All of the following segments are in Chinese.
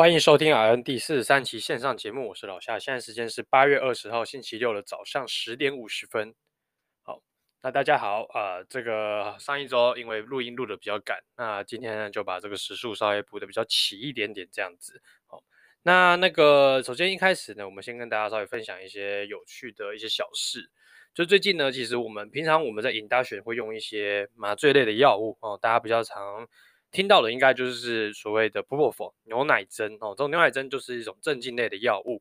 欢迎收听 RN 第四十三期线上节目，我是老夏。现在时间是八月二十号星期六的早上十点五十分。好，那大家好啊、呃，这个上一周因为录音录得比较赶，那今天呢就把这个时数稍微补得比较齐一点点这样子。好，那那个首先一开始呢，我们先跟大家稍微分享一些有趣的一些小事。就最近呢，其实我们平常我们在 induction 会用一些麻醉类的药物哦，大家比较常。听到的应该就是所谓的 Propofol 牛奶针哦，这种牛奶针就是一种镇静类的药物。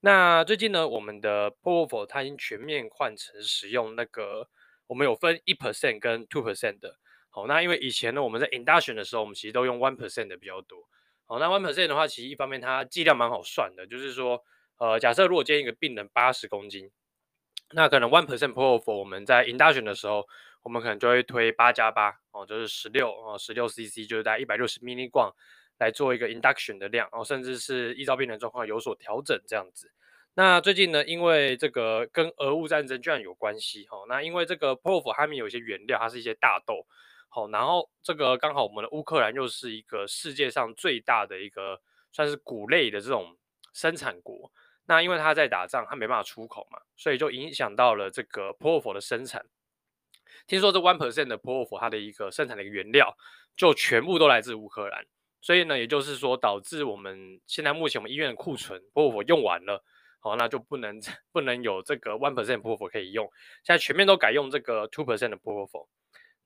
那最近呢，我们的 Propofol 它已经全面换成使用那个，我们有分一 percent 跟 two percent 的。好，那因为以前呢，我们在 induction 的时候，我们其实都用 one percent 的比较多。好，那 one percent 的话，其实一方面它剂量蛮好算的，就是说，呃，假设如果今天一个病人八十公斤，那可能 one percent Propofol 我们在 induction 的时候。我们可能就会推八加八哦，就是十六哦，十六 CC 就是在一百六十 Mini 罐来做一个 induction 的量哦，甚至是依照病人状况有所调整这样子。那最近呢，因为这个跟俄乌战争居然有关系哈，那因为这个 p r o f 它里面有一些原料，它是一些大豆，好，然后这个刚好我们的乌克兰又是一个世界上最大的一个算是谷类的这种生产国，那因为它在打仗，它没办法出口嘛，所以就影响到了这个 p r o f 的生产。听说这 one percent 的 Propofol 它的一个生产的一个原料就全部都来自乌克兰，所以呢，也就是说导致我们现在目前我们医院的库存 Propofol 用完了，好，那就不能 不能有这个 one percent Propofol 可以用，现在全面都改用这个 two percent 的 Propofol。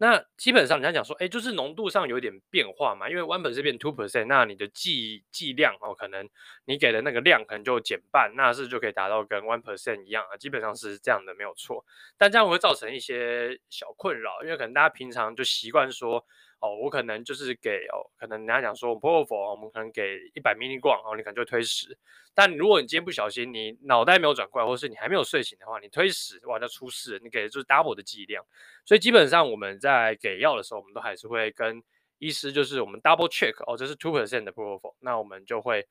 那基本上人家讲说，哎，就是浓度上有点变化嘛，因为 one percent 变 two percent，那你的剂剂量哦，可能你给的那个量可能就减半，那是就可以达到跟 one percent 一样啊，基本上是这样的，没有错。但这样会造成一些小困扰，因为可能大家平常就习惯说。哦，我可能就是给哦，可能人家讲说我们 Propofol 我们可能给一百 milligram 哦，你可能就推十。但如果你今天不小心，你脑袋没有转过来，或是你还没有睡醒的话，你推十，哇，就出事。你给的就是 double 的剂量。所以基本上我们在给药的时候，我们都还是会跟医师，就是我们 double check 哦，这是 two percent 的 Propofol，那我们就会，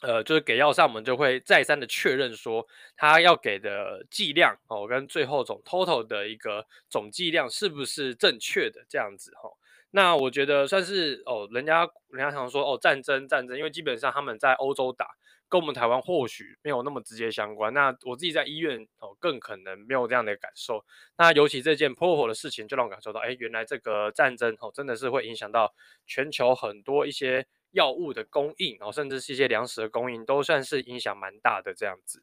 呃，就是给药上，我们就会再三的确认说，他要给的剂量哦，跟最后总 total 的一个总剂量是不是正确的这样子哈。那我觉得算是哦，人家人家常说哦，战争战争，因为基本上他们在欧洲打，跟我们台湾或许没有那么直接相关。那我自己在医院哦，更可能没有这样的感受。那尤其这件 Propofol 的事情，就让我感受到，哎，原来这个战争哦，真的是会影响到全球很多一些药物的供应哦，甚至是一些粮食的供应，都算是影响蛮大的这样子。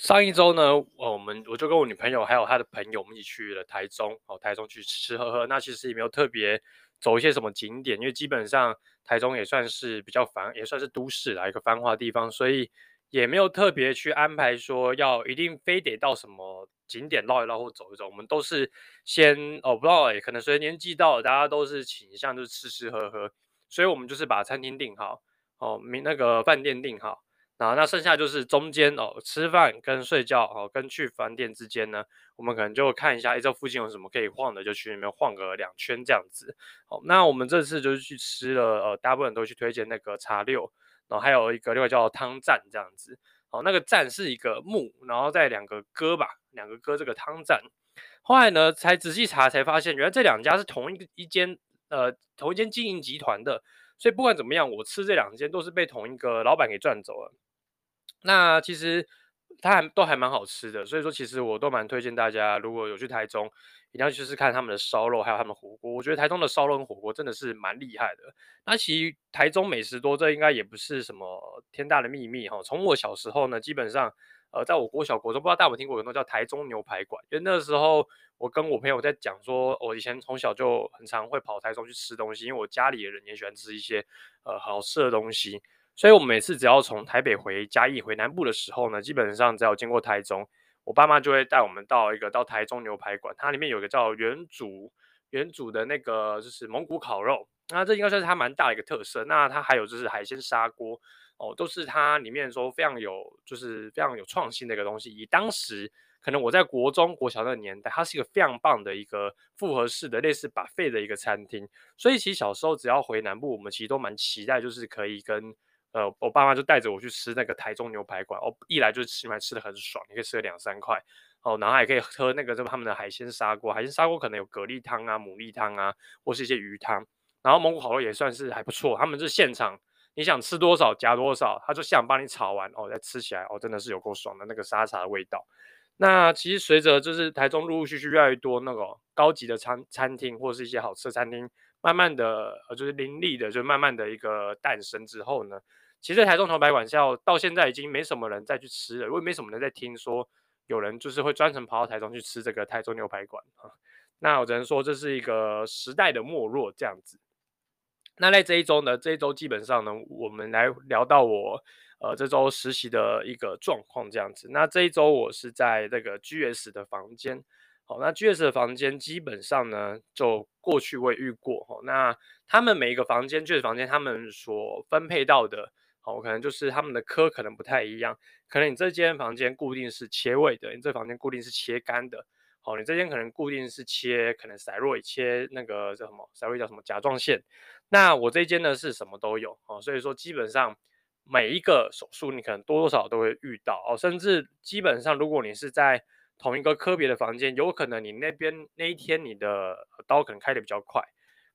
上一周呢，我们我就跟我女朋友还有她的朋友，我们一起去了台中哦，台中去吃吃喝喝。那其实也没有特别走一些什么景点，因为基本上台中也算是比较繁，也算是都市啦一个繁华地方，所以也没有特别去安排说要一定非得到什么景点绕一绕或走一走。我们都是先哦，不知道哎，可能随着年纪到了，大家都是倾向就是吃吃喝喝，所以我们就是把餐厅订好哦，明那个饭店订好。啊，那剩下就是中间哦，吃饭跟睡觉哦，跟去饭店之间呢，我们可能就看一下，哎，这附近有什么可以晃的，就去里面晃个两圈这样子。好，那我们这次就是去吃了，呃，大部分都去推荐那个茶六，然后还有一个另外叫汤站这样子。好，那个站是一个木，然后再两个哥吧，两个哥这个汤站。后来呢，才仔细查才发现，原来这两家是同一个一间，呃，同一间经营集团的，所以不管怎么样，我吃这两间都是被同一个老板给赚走了。那其实它还都还蛮好吃的，所以说其实我都蛮推荐大家，如果有去台中，一定要去试看他们的烧肉，还有他们火锅。我觉得台中的烧肉跟火锅真的是蛮厉害的。那其实台中美食多，这应该也不是什么天大的秘密哈。从我小时候呢，基本上呃，在我国小国中，不知道大家有没有听过，有个叫台中牛排馆，因为那个时候我跟我朋友在讲说，我以前从小就很常会跑台中去吃东西，因为我家里的人也喜欢吃一些呃好吃的东西。所以，我们每次只要从台北回嘉义回南部的时候呢，基本上只要经过台中，我爸妈就会带我们到一个到台中牛排馆，它里面有一个叫元祖元祖的那个就是蒙古烤肉，那这应该算是它蛮大的一个特色。那它还有就是海鲜砂锅哦，都是它里面说非常有就是非常有创新的一个东西。以当时可能我在国中国小那个年代，它是一个非常棒的一个复合式的类似 buffet 的一个餐厅。所以其实小时候只要回南部，我们其实都蛮期待，就是可以跟呃，我爸妈就带着我去吃那个台中牛排馆，哦，一来就是吃完吃的很爽，你可以吃个两三块，哦，然后还可以喝那个就他们的海鲜砂锅，海鲜砂锅可能有蛤蜊汤啊、牡蛎汤啊，或是一些鱼汤，然后蒙古烤肉也算是还不错，他们是现场你想吃多少夹多少，他就想帮你炒完哦，再吃起来哦，真的是有够爽的那个沙茶的味道。那其实随着就是台中陆陆续续越来越多那个高级的餐餐厅或是一些好吃的餐厅，慢慢的呃就是林立的，就慢慢的一个诞生之后呢，其实台中头牌馆校到现在已经没什么人再去吃了，因为没什么人在听说有人就是会专程跑到台中去吃这个台中牛排馆啊。那我只能说这是一个时代的没落这样子。那在这一周呢，这一周基本上呢，我们来聊到我呃这周实习的一个状况这样子。那这一周我是在这个 GS 的房间，好，那 GS 的房间基本上呢，就过去我也遇过哈。那他们每一个房间，GS 房间他们所分配到的，好，可能就是他们的科可能不太一样，可能你这间房间固定是切胃的，你这房间固定是切肝的。好，你这间可能固定是切，可能塞瑞切那个叫什么？塞瑞叫什么？甲状腺。那我这间呢是什么都有哦，所以说基本上每一个手术你可能多多少少都会遇到哦，甚至基本上如果你是在同一个科别的房间，有可能你那边那一天你的刀可能开得比较快，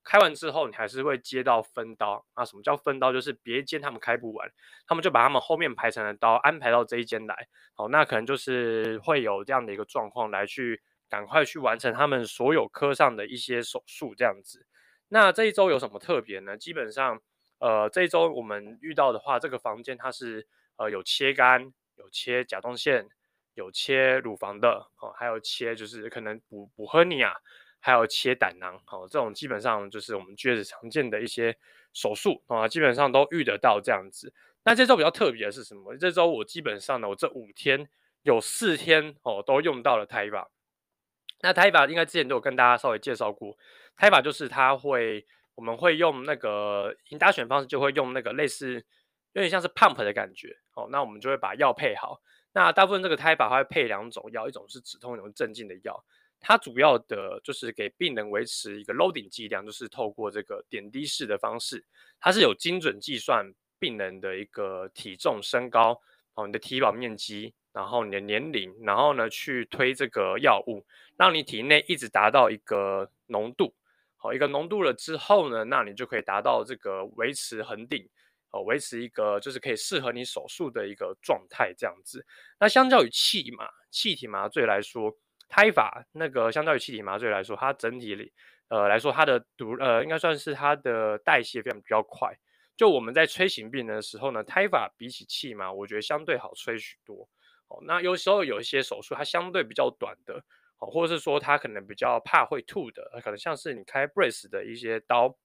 开完之后你还是会接到分刀。啊什么叫分刀？就是别间他们开不完，他们就把他们后面排成的刀安排到这一间来。好，那可能就是会有这样的一个状况来去。赶快去完成他们所有科上的一些手术，这样子。那这一周有什么特别呢？基本上，呃，这一周我们遇到的话，这个房间它是呃有切肝、有切甲状腺、有切乳房的，哦，还有切就是可能补补赫尼啊，还有切胆囊，哦，这种基本上就是我们 GS 常见的一些手术啊，基本上都遇得到这样子。那这周比较特别的是什么？这周我基本上呢，我这五天有四天哦都用到了 TAIVA。那 TAIVA 应该之前都有跟大家稍微介绍过，TAIVA 就是它会，我们会用那个引导选方式，就会用那个类似有点像是 pump 的感觉，哦，那我们就会把药配好。那大部分这个胎保它会配两种药，一种是止痛，一种镇静的药。它主要的就是给病人维持一个 low 点剂量，就是透过这个点滴式的方式，它是有精准计算病人的一个体重、身高，哦，你的体表面积。然后你的年龄，然后呢去推这个药物，让你体内一直达到一个浓度，好，一个浓度了之后呢，那你就可以达到这个维持恒定，哦，维持一个就是可以适合你手术的一个状态这样子。那相较于气嘛、气体麻醉来说胎法那个相较于气体麻醉来说，它整体里呃来说，它的毒呃应该算是它的代谢非常比较快。就我们在催醒病人的时候呢胎法比起气嘛，我觉得相对好催许多。哦，那有时候有一些手术它相对比较短的，哦，或者是说它可能比较怕会吐的，可能像是你开 brace 的一些刀，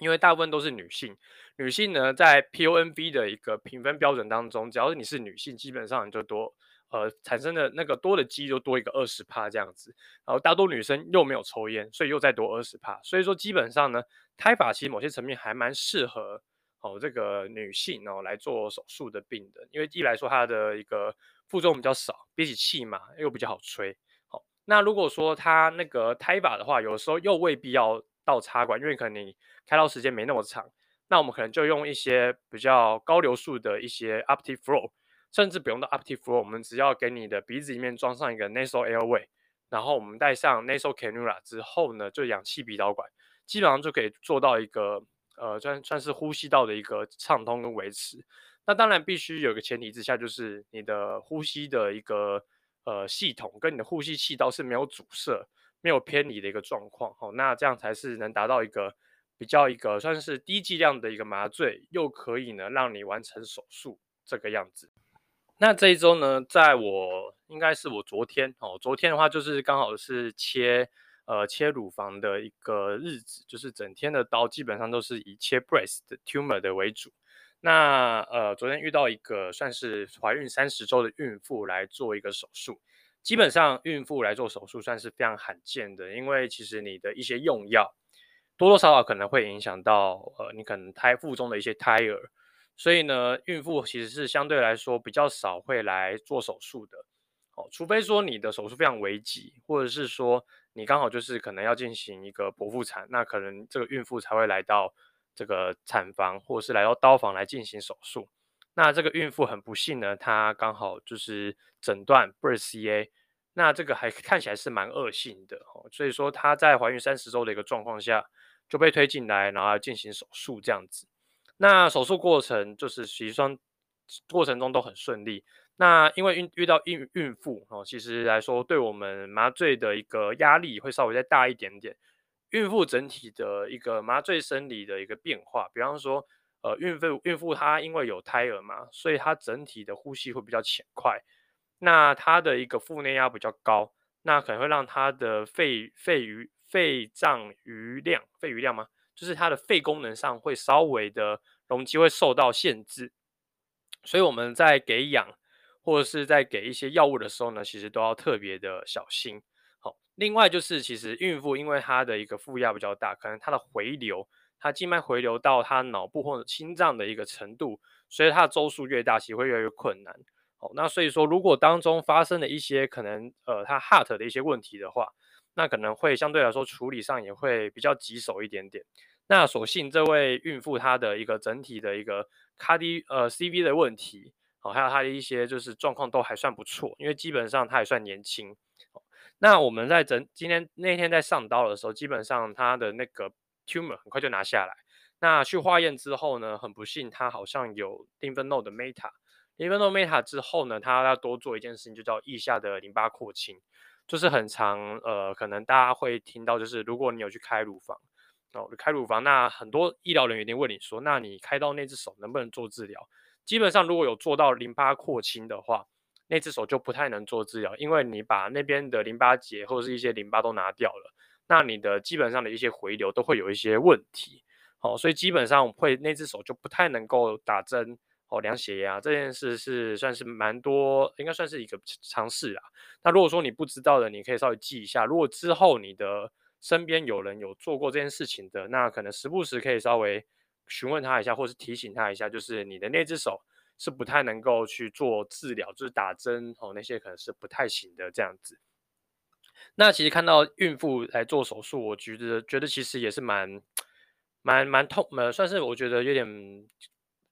因为大部分都是女性，女性呢在 PONV 的一个评分标准当中，只要是你是女性，基本上你就多，呃，产生的那个多的肌就多一个二十帕这样子，然后大多女生又没有抽烟，所以又再多二十帕，所以说基本上呢胎法其实某些层面还蛮适合哦这个女性哦来做手术的病人，因为一来说它的一个。负重比较少，比起气嘛又比较好吹。好，那如果说它那个胎法的话，有时候又未必要到插管，因为可能你开刀时间没那么长。那我们可能就用一些比较高流速的一些 OptiFlow，甚至不用到 OptiFlow，我们只要给你的鼻子里面装上一个 Nasal Airway，然后我们带上 Nasal Cannula 之后呢，就氧气鼻导管，基本上就可以做到一个呃算算是呼吸道的一个畅通跟维持。那当然必须有个前提之下，就是你的呼吸的一个呃系统跟你的呼吸气道是没有阻塞、没有偏离的一个状况，哦，那这样才是能达到一个比较一个算是低剂量的一个麻醉，又可以呢让你完成手术这个样子。那这一周呢，在我应该是我昨天哦，昨天的话就是刚好是切呃切乳房的一个日子，就是整天的刀基本上都是以切 breast tumor 的为主。那呃，昨天遇到一个算是怀孕三十周的孕妇来做一个手术，基本上孕妇来做手术算是非常罕见的，因为其实你的一些用药多多少少可能会影响到呃你可能胎腹中的一些胎儿，所以呢，孕妇其实是相对来说比较少会来做手术的，哦，除非说你的手术非常危急，或者是说你刚好就是可能要进行一个剖腹产，那可能这个孕妇才会来到。这个产房或者是来到刀房来进行手术，那这个孕妇很不幸呢，她刚好就是诊断 Breast CA，那这个还看起来是蛮恶性的哦，所以说她在怀孕三十周的一个状况下就被推进来，然后进行手术这样子。那手术过程就是其实双过程中都很顺利。那因为遇遇到孕孕妇哦，其实来说对我们麻醉的一个压力会稍微再大一点点。孕妇整体的一个麻醉生理的一个变化，比方说，呃，孕妇孕妇她因为有胎儿嘛，所以她整体的呼吸会比较浅快，那她的一个腹内压比较高，那可能会让她的肺肺余肺脏余量肺余量吗？就是它的肺功能上会稍微的容积会受到限制，所以我们在给氧或者是在给一些药物的时候呢，其实都要特别的小心。好另外就是，其实孕妇因为她的一个负压比较大，可能她的回流，她静脉回流到她脑部或者心脏的一个程度，随着她的周数越大，其实会越来越困难。好，那所以说，如果当中发生了一些可能呃她 heart 的一些问题的话，那可能会相对来说处理上也会比较棘手一点点。那所幸这位孕妇她的一个整体的一个卡低呃 CV 的问题，好，还有她的一些就是状况都还算不错，因为基本上她还算年轻。那我们在整今天那天在上刀的时候，基本上她的那个 tumor 很快就拿下来。那去化验之后呢，很不幸她好像有 lymph node meta。lymph node meta 之后呢，他要多做一件事情，就叫腋下的淋巴扩清，就是很常呃，可能大家会听到，就是如果你有去开乳房哦，开乳房，那很多医疗人员一定问你说，那你开到那只手能不能做治疗？基本上如果有做到淋巴扩清的话。那只手就不太能做治疗，因为你把那边的淋巴结或者是一些淋巴都拿掉了，那你的基本上的一些回流都会有一些问题，好，所以基本上会那只手就不太能够打针哦，量血压这件事是算是蛮多，应该算是一个尝试啊。那如果说你不知道的，你可以稍微记一下，如果之后你的身边有人有做过这件事情的，那可能时不时可以稍微询问他一下，或是提醒他一下，就是你的那只手。是不太能够去做治疗，就是打针哦，那些可能是不太行的这样子。那其实看到孕妇来做手术，我觉得觉得其实也是蛮蛮蛮痛，呃，算是我觉得有点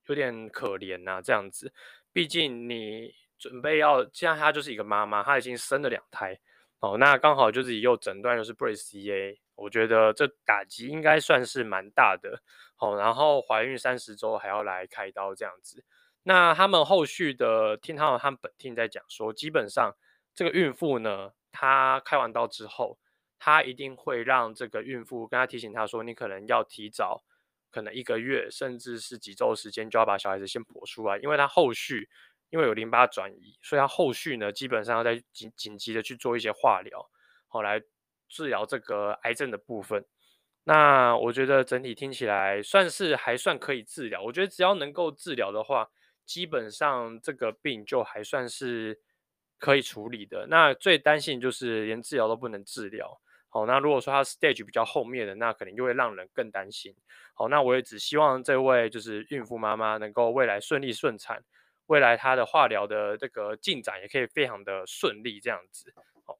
有点可怜呐这样子。毕竟你准备要，现在她就是一个妈妈，她已经生了两胎哦，那刚好就是又诊断又是 BRACE-CA，我觉得这打击应该算是蛮大的哦。然后怀孕三十周还要来开刀这样子。那他们后续的听他们他们本听在讲说，基本上这个孕妇呢，她开完刀之后，她一定会让这个孕妇跟她提醒她说，你可能要提早，可能一个月甚至是几周时间就要把小孩子先剖出来，因为他后续因为有淋巴转移，所以他后续呢基本上要在紧紧急的去做一些化疗，好来治疗这个癌症的部分。那我觉得整体听起来算是还算可以治疗，我觉得只要能够治疗的话。基本上这个病就还算是可以处理的。那最担心就是连治疗都不能治疗。好，那如果说他 stage 比较后面的，那可能就会让人更担心。好，那我也只希望这位就是孕妇妈妈能够未来顺利顺产，未来她的化疗的这个进展也可以非常的顺利这样子。好，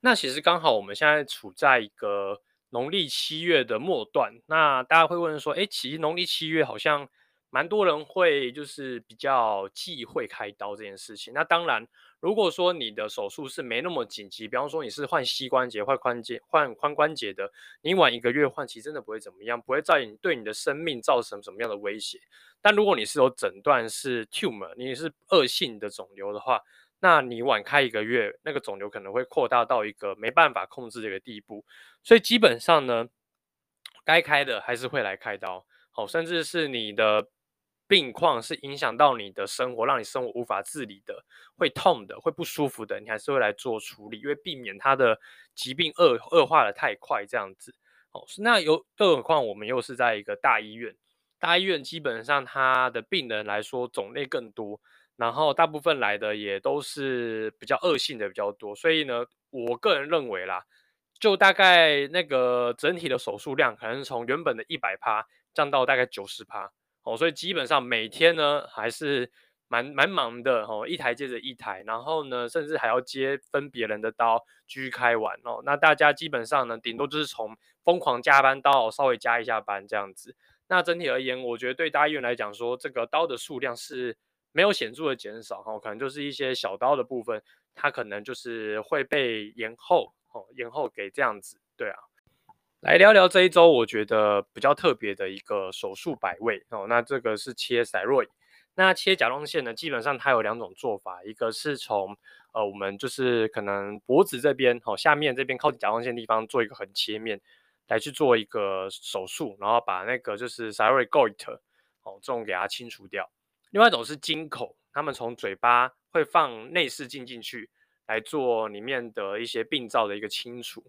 那其实刚好我们现在处在一个农历七月的末段，那大家会问说，哎，其实农历七月好像。蛮多人会就是比较忌讳开刀这件事情。那当然，如果说你的手术是没那么紧急，比方说你是换膝关节、换髋节、换髋关节的，你晚一个月换，其实真的不会怎么样，不会在你对你的生命造成什么样的威胁。但如果你是有诊断是 tumor，你是恶性的肿瘤的话，那你晚开一个月，那个肿瘤可能会扩大到一个没办法控制的一个地步。所以基本上呢，该开的还是会来开刀，好，甚至是你的。病况是影响到你的生活，让你生活无法自理的，会痛的，会不舒服的，你还是会来做处理，因为避免他的疾病恶恶化的太快，这样子。哦，那有更何况我们又是在一个大医院，大医院基本上他的病人来说种类更多，然后大部分来的也都是比较恶性的比较多，所以呢，我个人认为啦，就大概那个整体的手术量，可能从原本的一百趴降到大概九十趴。哦，所以基本上每天呢还是蛮蛮忙的哦，一台接着一台，然后呢，甚至还要接分别人的刀继续开完哦。那大家基本上呢，顶多就是从疯狂加班到稍微加一下班这样子。那整体而言，我觉得对大医院来讲说，这个刀的数量是没有显著的减少哈，可能就是一些小刀的部分，它可能就是会被延后哦，延后给这样子，对啊。来聊聊这一周我觉得比较特别的一个手术摆位哦。那这个是切赛洛伊。那切甲状腺呢，基本上它有两种做法，一个是从呃我们就是可能脖子这边哦，下面这边靠近甲状腺地方做一个横切面来去做一个手术，然后把那个就是 thyroid goiter 哦这种给它清除掉。另外一种是经口，他们从嘴巴会放内视镜进去来做里面的一些病灶的一个清除。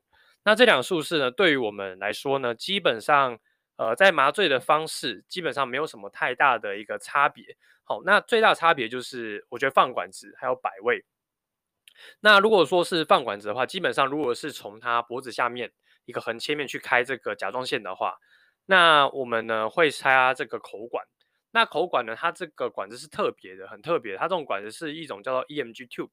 那这两个术式呢，对于我们来说呢，基本上，呃，在麻醉的方式基本上没有什么太大的一个差别。好，那最大差别就是，我觉得放管子还有摆位。那如果说是放管子的话，基本上如果是从他脖子下面一个横切面去开这个甲状腺的话，那我们呢会插这个口管。那口管呢，它这个管子是特别的，很特别。它这种管子是一种叫做 EMG tube，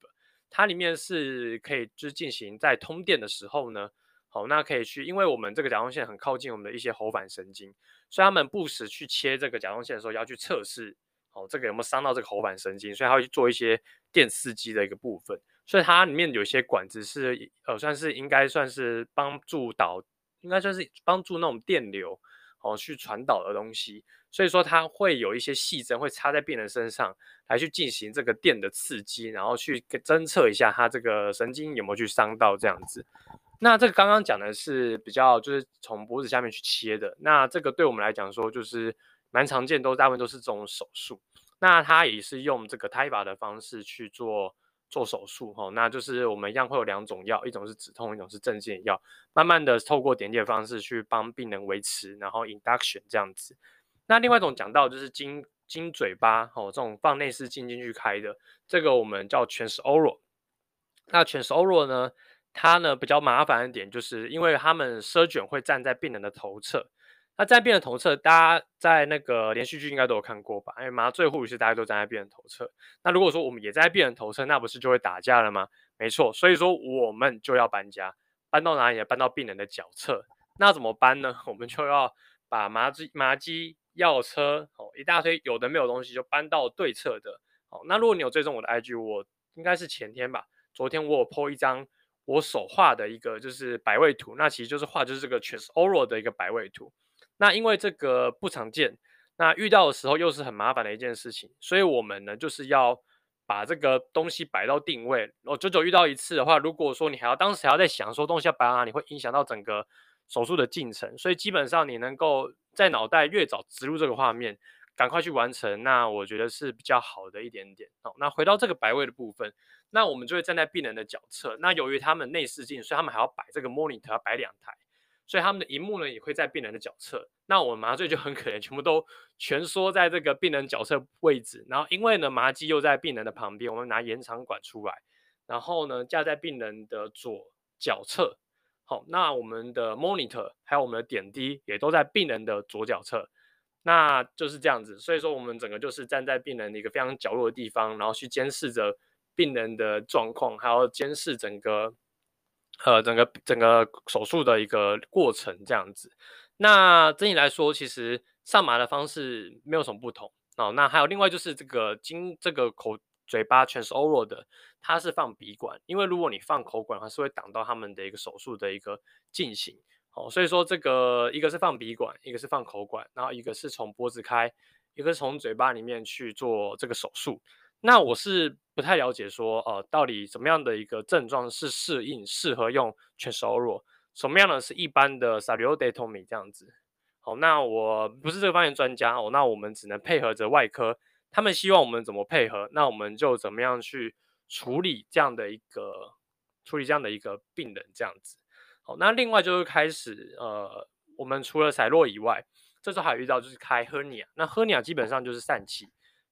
它里面是可以就是进行在通电的时候呢。好，那可以去，因为我们这个甲状腺很靠近我们的一些喉返神经，所以他们不时去切这个甲状腺的时候，要去测试，好，这个有没有伤到这个喉返神经，所以他会去做一些电刺激的一个部分，所以它里面有些管子是，呃，算是应该算是帮助导，应该算是帮助那种电流，哦，去传导的东西，所以说它会有一些细针会插在病人身上，来去进行这个电的刺激，然后去侦测一下它这个神经有没有去伤到这样子。那这个刚刚讲的是比较就是从脖子下面去切的，那这个对我们来讲说就是蛮常见，都大部分都是这种手术。那它也是用这个 TAVR 的方式去做做手术哈，那就是我们一样会有两种药，一种是止痛，一种是镇静药，慢慢的透过点滴的方式去帮病人维持，然后 induction 这样子。那另外一种讲到就是经经嘴巴哦，这种放内视镜进去开的，这个我们叫全时 oral。那全时 oral 呢？它呢比较麻烦一点，就是因为他们蛇卷会站在病人的头侧。那在病人头侧，大家在那个连续剧应该都有看过吧？因为麻醉护理师大家都站在病人头侧。那如果说我们也在病人头侧，那不是就会打架了吗？没错，所以说我们就要搬家，搬到哪里？搬到病人的脚侧。那怎么搬呢？我们就要把麻醉麻机、药车哦，一大堆有的没有东西就搬到对侧的。好，那如果你有追踪我的 IG，我应该是前天吧，昨天我有 po 一张。我手画的一个就是摆位图，那其实就是画就是这个 transoral 的一个摆位图。那因为这个不常见，那遇到的时候又是很麻烦的一件事情，所以我们呢就是要把这个东西摆到定位。我久久遇到一次的话，如果说你还要当时还要在想说东西要摆哪里，会影响到整个手术的进程。所以基本上你能够在脑袋越早植入这个画面，赶快去完成，那我觉得是比较好的一点点。好，那回到这个摆位的部分。那我们就会站在病人的脚侧。那由于他们内视镜，所以他们还要摆这个 monitor，要摆两台，所以他们的荧幕呢也会在病人的脚侧。那我们麻醉就很可怜，全部都蜷缩在这个病人脚侧位置。然后因为呢麻机又在病人的旁边，我们拿延长管出来，然后呢架在病人的左脚侧。好，那我们的 monitor 还有我们的点滴也都在病人的左脚侧。那就是这样子，所以说我们整个就是站在病人的一个非常角落的地方，然后去监视着。病人的状况，还要监视整个，呃，整个整个手术的一个过程，这样子。那整体来说，其实上麻的方式没有什么不同哦。那还有另外就是这个经这个口嘴巴 transoral 的，它是放鼻管，因为如果你放口管，它是会挡到他们的一个手术的一个进行。哦，所以说这个一个是放鼻管，一个是放口管，然后一个是从脖子开，一个是从嘴巴里面去做这个手术。那我是不太了解说，呃，到底什么样的一个症状是适应适合用 transoral，什么样的是一般的 suliotomy 这样子。好，那我不是这个方面专家哦，那我们只能配合着外科，他们希望我们怎么配合，那我们就怎么样去处理这样的一个处理这样的一个病人这样子。好，那另外就是开始，呃，我们除了赛洛以外，这时候还有遇到就是开 hernia，那 hernia 基本上就是疝气。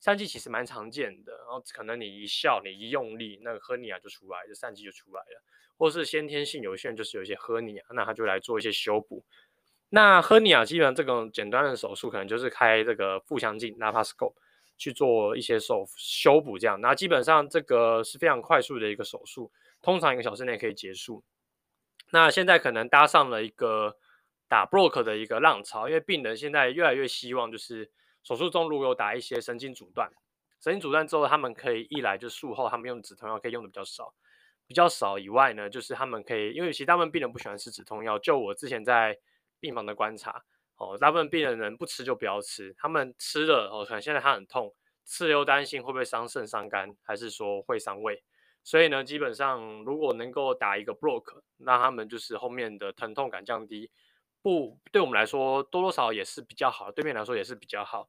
疝气其实蛮常见的，然后可能你一笑，你一用力，那个赫尼亚就出来，就疝气就出来了，或是先天性有些人就是有一些赫尼亚，那他就来做一些修补。那赫尼亚基本上这种简单的手术，可能就是开这个腹腔镜 （laparoscope） 去做一些手修补这样。那基本上这个是非常快速的一个手术，通常一个小时内可以结束。那现在可能搭上了一个打 block 的一个浪潮，因为病人现在越来越希望就是。手术中如果有打一些神经阻断，神经阻断之后，他们可以一来就术后他们用止痛药可以用的比较少，比较少以外呢，就是他们可以，因为其实大部分病人不喜欢吃止痛药。就我之前在病房的观察，哦，大部分病人能不吃就不要吃，他们吃了哦，可能现在他很痛，吃了又担心会不会伤肾伤肝，还是说会伤胃，所以呢，基本上如果能够打一个 block，让他们就是后面的疼痛感降低，不对我们来说多多少少也是比较好，对面来说也是比较好，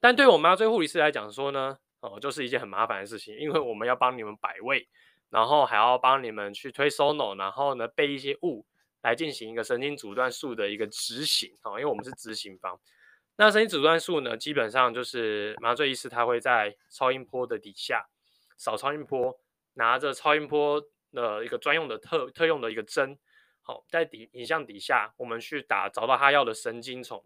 但对我们麻醉护理师来讲说呢，哦，就是一件很麻烦的事情，因为我们要帮你们摆位。然后还要帮你们去推 Sono，然后呢备一些物来进行一个神经阻断术的一个执行啊，因为我们是执行方。那神经阻断术呢，基本上就是麻醉医师他会在超音波的底下扫超音波，拿着超音波的一个专用的特特用的一个针，好，在底影像底下，我们去打找到他要的神经丛，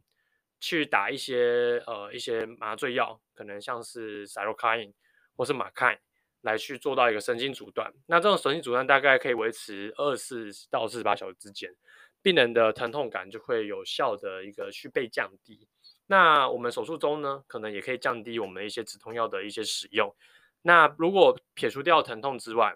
去打一些呃一些麻醉药，可能像是 Cytokine 或是 Marcaine 来去做到一个神经阻断，那这种神经阻断大概可以维持二十四到四十八小时之间，病人的疼痛感就会有效的一个去被降低。那我们手术中呢，可能也可以降低我们一些止痛药的一些使用。那如果撇除掉疼痛之外，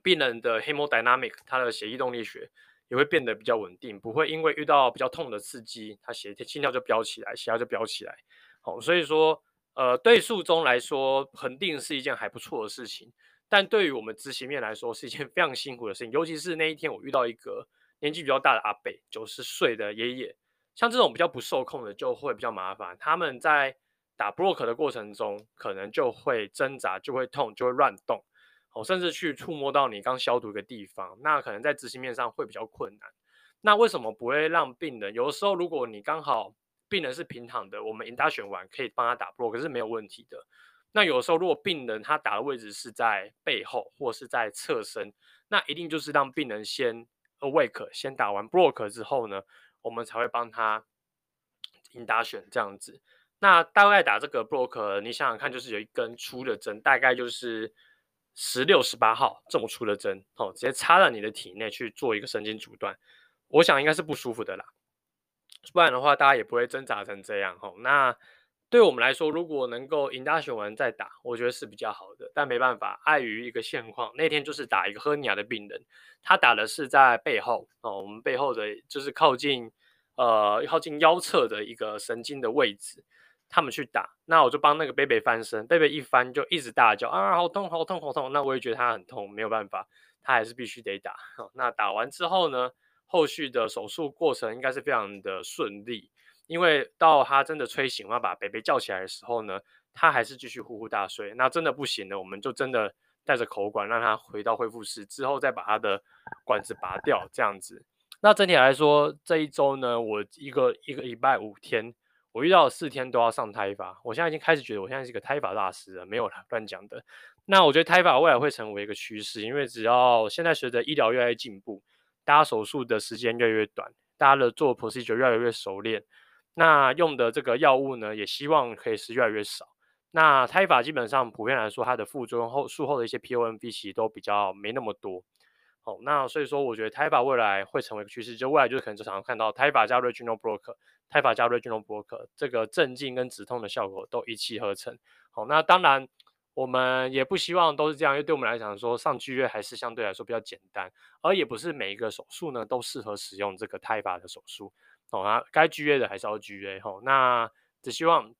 病人的 hemodynamic，他的血液动力学也会变得比较稳定，不会因为遇到比较痛的刺激，他血心跳就飙起来，血压就飙起来。好，所以说。呃，对术中来说，恒定是一件还不错的事情，但对于我们执行面来说，是一件 非常辛苦的事情。尤其是那一天，我遇到一个年纪比较大的阿伯，九十岁的爷爷，像这种比较不受控的，就会比较麻烦。他们在打 block 的过程中，可能就会挣扎，就会痛，就会乱动，哦，甚至去触摸到你刚消毒的地方，那可能在执行面上会比较困难。那为什么不会让病人？有的时候，如果你刚好病人是平躺的，我们 induction 完可以帮他打 block，可是没有问题的。那有的时候，如果病人他打的位置是在背后或是在侧身，那一定就是让病人先 awake，先打完 block 之后呢，我们才会帮他引打选这样子。那大概打这个 block，你想想看，就是有一根粗的针，大概就是十六、十八号这么粗的针，哦，直接插到你的体内去做一个神经阻断，我想应该是不舒服的啦。不然的话，大家也不会挣扎成这样哦。那对我们来说，如果能够 induction 完再打，我觉得是比较好的。但没办法，碍于一个现况，那天就是打一个赫尼亚的病人，他打的是在背后哦，我们背后的就是靠近呃靠近腰侧的一个神经的位置，他们去打，那我就帮那个贝贝翻身，贝贝一翻就一直大叫啊，好痛好痛好痛。那我也觉得他很痛，没有办法，他还是必须得打。那打完之后呢？后续的手术过程应该是非常的顺利，因为到他真的吹醒，我要把北北叫起来的时候呢，他还是继续呼呼大睡。那真的不行了，我们就真的带着口管让他回到恢复室，之后再把他的管子拔掉，这样子。那整体来说，这一周呢，我一个一个礼拜五天，我遇到四天都要上胎法。我现在已经开始觉得我现在是一个胎法大师了，没有了乱讲的。那我觉得胎法未来会成为一个趋势，因为只要现在随着医疗越来越进步。大家手术的时间越来越短，大家的做 procedure 越来越熟练，那用的这个药物呢，也希望可以是越来越少。那胎法基本上普遍来说，它的副作用后术后的一些 PONV 其实都比较没那么多。哦，那所以说我觉得胎法未来会成为趋势，就未来就是可能就常常看到胎法加 regional block，胎法加 regional block，这个镇静跟止痛的效果都一气呵成。好，那当然。我们也不希望都是这样，因为对我们来讲说上剧院还是相对来说比较简单，而也不是每一个手术呢都适合使用这个胎法的手术，哦啊，该剧院的还是要剧院吼。那只希望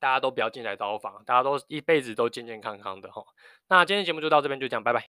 大家都不要进来刀房，大家都一辈子都健健康康的吼。那今天节目就到这边，就这样，拜拜。